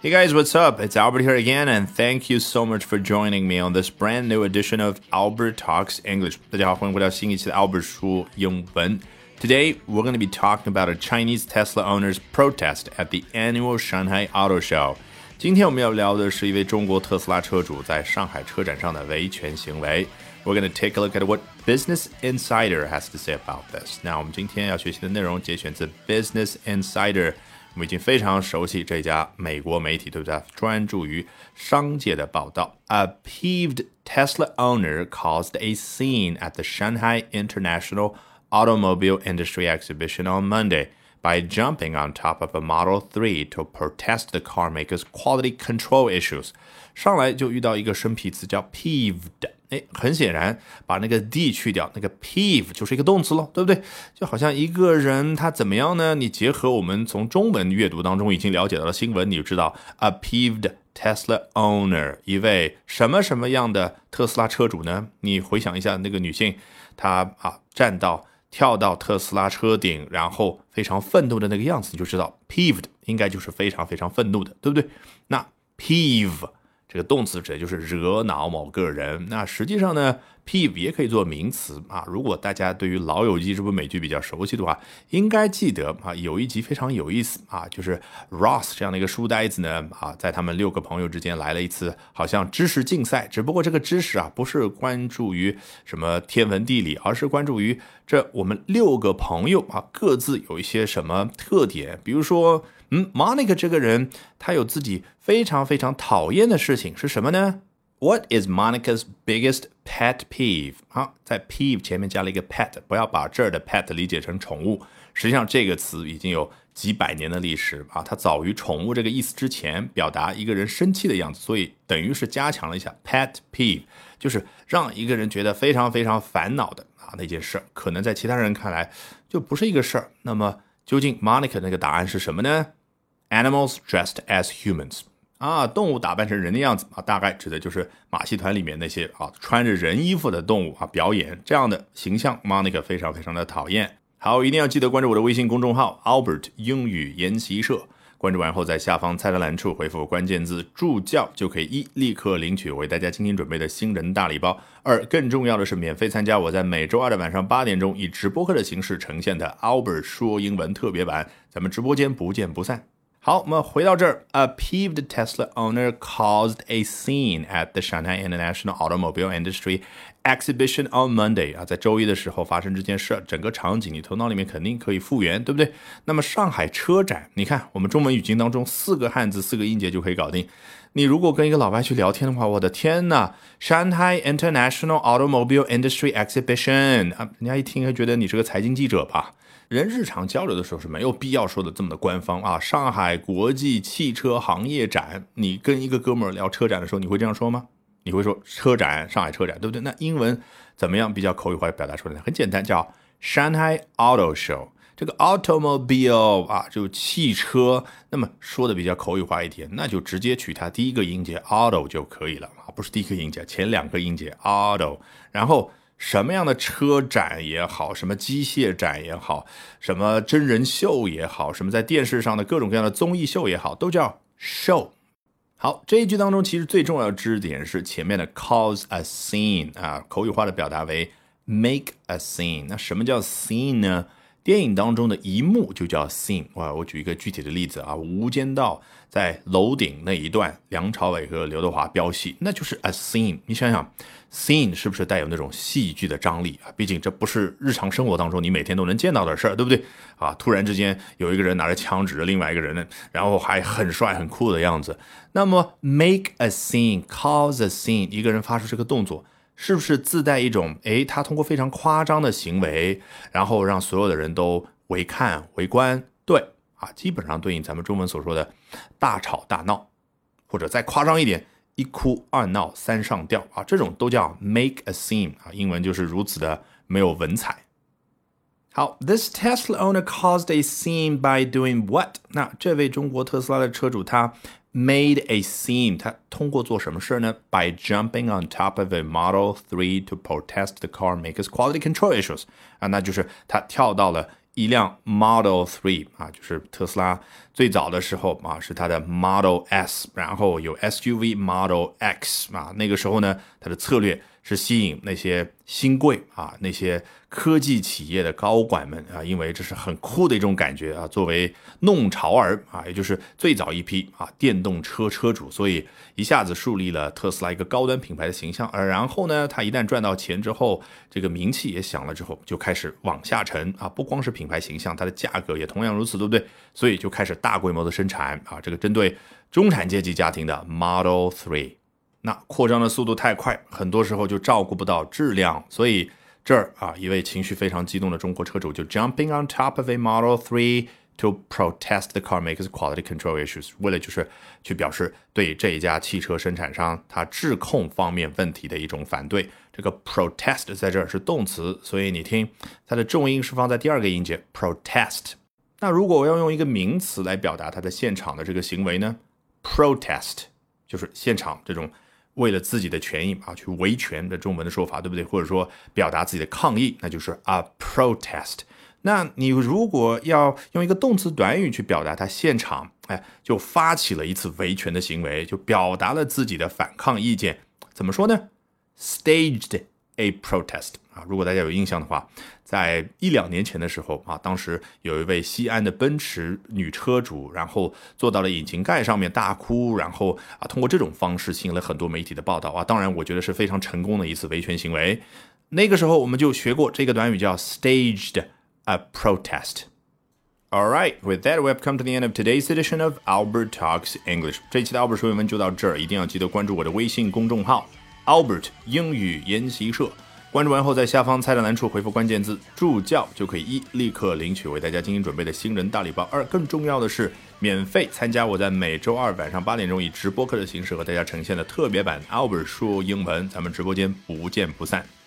Hey guys, what's up? It's Albert here again, and thank you so much for joining me on this brand new edition of Albert Talks English. 大家好，欢迎回到新一期的 Albert 说英文。Today, we're going to be talking about a Chinese Tesla owner's protest at the annual Shanghai Auto Show. 今天我们要聊的是一位中国特斯拉车主在上海车展上的维权行为。We're going to take a look at what Business Insider has to say about this. 那我们今天要学习的内容节选自 Business Insider。我们已经非常熟悉这家美国媒体，对不对？专注于商界的报道。A peeved Tesla owner caused a scene at the Shanghai International Automobile Industry Exhibition on Monday By jumping on top of a Model 3 to protest the carmaker's quality control issues。上来就遇到一个生僻词叫 peeved。哎，很显然，把那个 d 去掉，那个 peeve 就是一个动词喽，对不对？就好像一个人他怎么样呢？你结合我们从中文阅读当中已经了解到的新闻，你就知道，a peeved Tesla owner，一位什么什么样的特斯拉车主呢？你回想一下那个女性，她啊站到跳到特斯拉车顶，然后非常愤怒的那个样子，你就知道 peeved 应该就是非常非常愤怒的，对不对？那 peeve。这个动词指的就是惹恼某个人。那实际上呢，peeve 也可以做名词啊。如果大家对于《老友记》这部美剧比较熟悉的话，应该记得啊，有一集非常有意思啊，就是 Ross 这样的一个书呆子呢啊，在他们六个朋友之间来了一次好像知识竞赛，只不过这个知识啊不是关注于什么天文地理，而是关注于这我们六个朋友啊各自有一些什么特点，比如说。嗯，Monica 这个人，她有自己非常非常讨厌的事情是什么呢？What is Monica's biggest pet peeve？好，在 peeve 前面加了一个 pet，不要把这儿的 pet 理解成宠物。实际上，这个词已经有几百年的历史啊，它早于宠物这个意思之前，表达一个人生气的样子，所以等于是加强了一下 pet peeve，就是让一个人觉得非常非常烦恼的啊那件事，可能在其他人看来就不是一个事儿。那么，究竟 Monica 那个答案是什么呢？Animals dressed as humans 啊，动物打扮成人的样子啊，大概指的就是马戏团里面那些啊穿着人衣服的动物啊表演这样的形象。Monica 非常非常的讨厌。好，一定要记得关注我的微信公众号 Albert 英语研习社。关注完后，在下方菜单栏处回复关键字“助教”，就可以一立刻领取为大家精心准备的新人大礼包。二，更重要的是免费参加我在每周二的晚上八点钟以直播课的形式呈现的 Albert 说英文特别版。咱们直播间不见不散。好，我们回到这儿。A peeved Tesla owner caused a scene at the Shanghai International Automobile Industry Exhibition on Monday。啊，在周一的时候发生这件事，整个场景你头脑里面肯定可以复原，对不对？那么上海车展，你看我们中文语境当中四个汉字、四个音节就可以搞定。你如果跟一个老外去聊天的话，我的天呐，Shanghai International Automobile Industry Exhibition 啊，人家一听还觉得你是个财经记者吧？人日常交流的时候是没有必要说的这么的官方啊！上海国际汽车行业展，你跟一个哥们儿聊车展的时候，你会这样说吗？你会说车展，上海车展，对不对？那英文怎么样比较口语化表达出来呢？很简单，叫 Shanghai Auto Show。这个 automobile 啊，就汽车。那么说的比较口语化一点，那就直接取它第一个音节 auto 就可以了啊，不是第一个音节，前两个音节 auto，然后。什么样的车展也好，什么机械展也好，什么真人秀也好，什么在电视上的各种各样的综艺秀也好，都叫 show。好，这一句当中其实最重要的知识点是前面的 cause a scene 啊，口语化的表达为 make a scene。那什么叫 scene 呢？电影当中的一幕就叫 scene。哇，我举一个具体的例子啊，《无间道》在楼顶那一段，梁朝伟和刘德华飙戏，那就是 a scene。你想想，scene 是不是带有那种戏剧的张力啊？毕竟这不是日常生活当中你每天都能见到的事儿，对不对？啊，突然之间有一个人拿着枪指着另外一个人，然后还很帅很酷的样子。那么 make a scene，cause a scene，一个人发出这个动作。是不是自带一种诶，他通过非常夸张的行为，然后让所有的人都围看围观？对啊，基本上对应咱们中文所说的大吵大闹，或者再夸张一点，一哭二闹三上吊啊，这种都叫 make a scene 啊，英文就是如此的没有文采。好，this Tesla owner caused a scene by doing what？那这位中国特斯拉的车主他。made a scene，他通过做什么事呢？By jumping on top of a Model 3 to protest the car maker's quality control issues 啊，那就是他跳到了 一辆 Model Three 啊，就是特斯拉 最早的时候啊，是它的 Model S，然后有 SUV Model X 啊，那个时候呢，它的策略。是吸引那些新贵啊，那些科技企业的高管们啊，因为这是很酷的一种感觉啊。作为弄潮儿啊，也就是最早一批啊电动车车主，所以一下子树立了特斯拉一个高端品牌的形象。而然后呢，他一旦赚到钱之后，这个名气也响了之后，就开始往下沉啊。不光是品牌形象，它的价格也同样如此，对不对？所以就开始大大规模的生产啊，这个针对中产阶级家庭的 Model Three。那扩张的速度太快，很多时候就照顾不到质量，所以这儿啊，一位情绪非常激动的中国车主就 jumping on top of a Model 3 to protest the car maker's quality control issues，为了就是去表示对这一家汽车生产商它质控方面问题的一种反对。这个 protest 在这儿是动词，所以你听它的重音是放在第二个音节 protest。那如果我要用一个名词来表达他的现场的这个行为呢？protest 就是现场这种。为了自己的权益啊，去维权的中文的说法，对不对？或者说表达自己的抗议，那就是 a protest。那你如果要用一个动词短语去表达他现场，哎，就发起了一次维权的行为，就表达了自己的反抗意见，怎么说呢？staged。A protest 啊，如果大家有印象的话，在一两年前的时候啊，当时有一位西安的奔驰女车主，然后坐到了引擎盖上面大哭，然后啊，通过这种方式吸引了很多媒体的报道啊。当然，我觉得是非常成功的一次维权行为。那个时候我们就学过这个短语叫 staged a protest。All right, with that, we've come to the end of today's edition of Albert Talks English。这期的 Albert 说英文就到这儿，一定要记得关注我的微信公众号。Albert 英语研习社，关注完后，在下方菜单栏处回复关键字“助教”，就可以一立刻领取为大家精心准备的新人大礼包；二更重要的是，免费参加我在每周二晚上八点钟以直播课的形式和大家呈现的特别版。Albert 说英文，咱们直播间不见不散。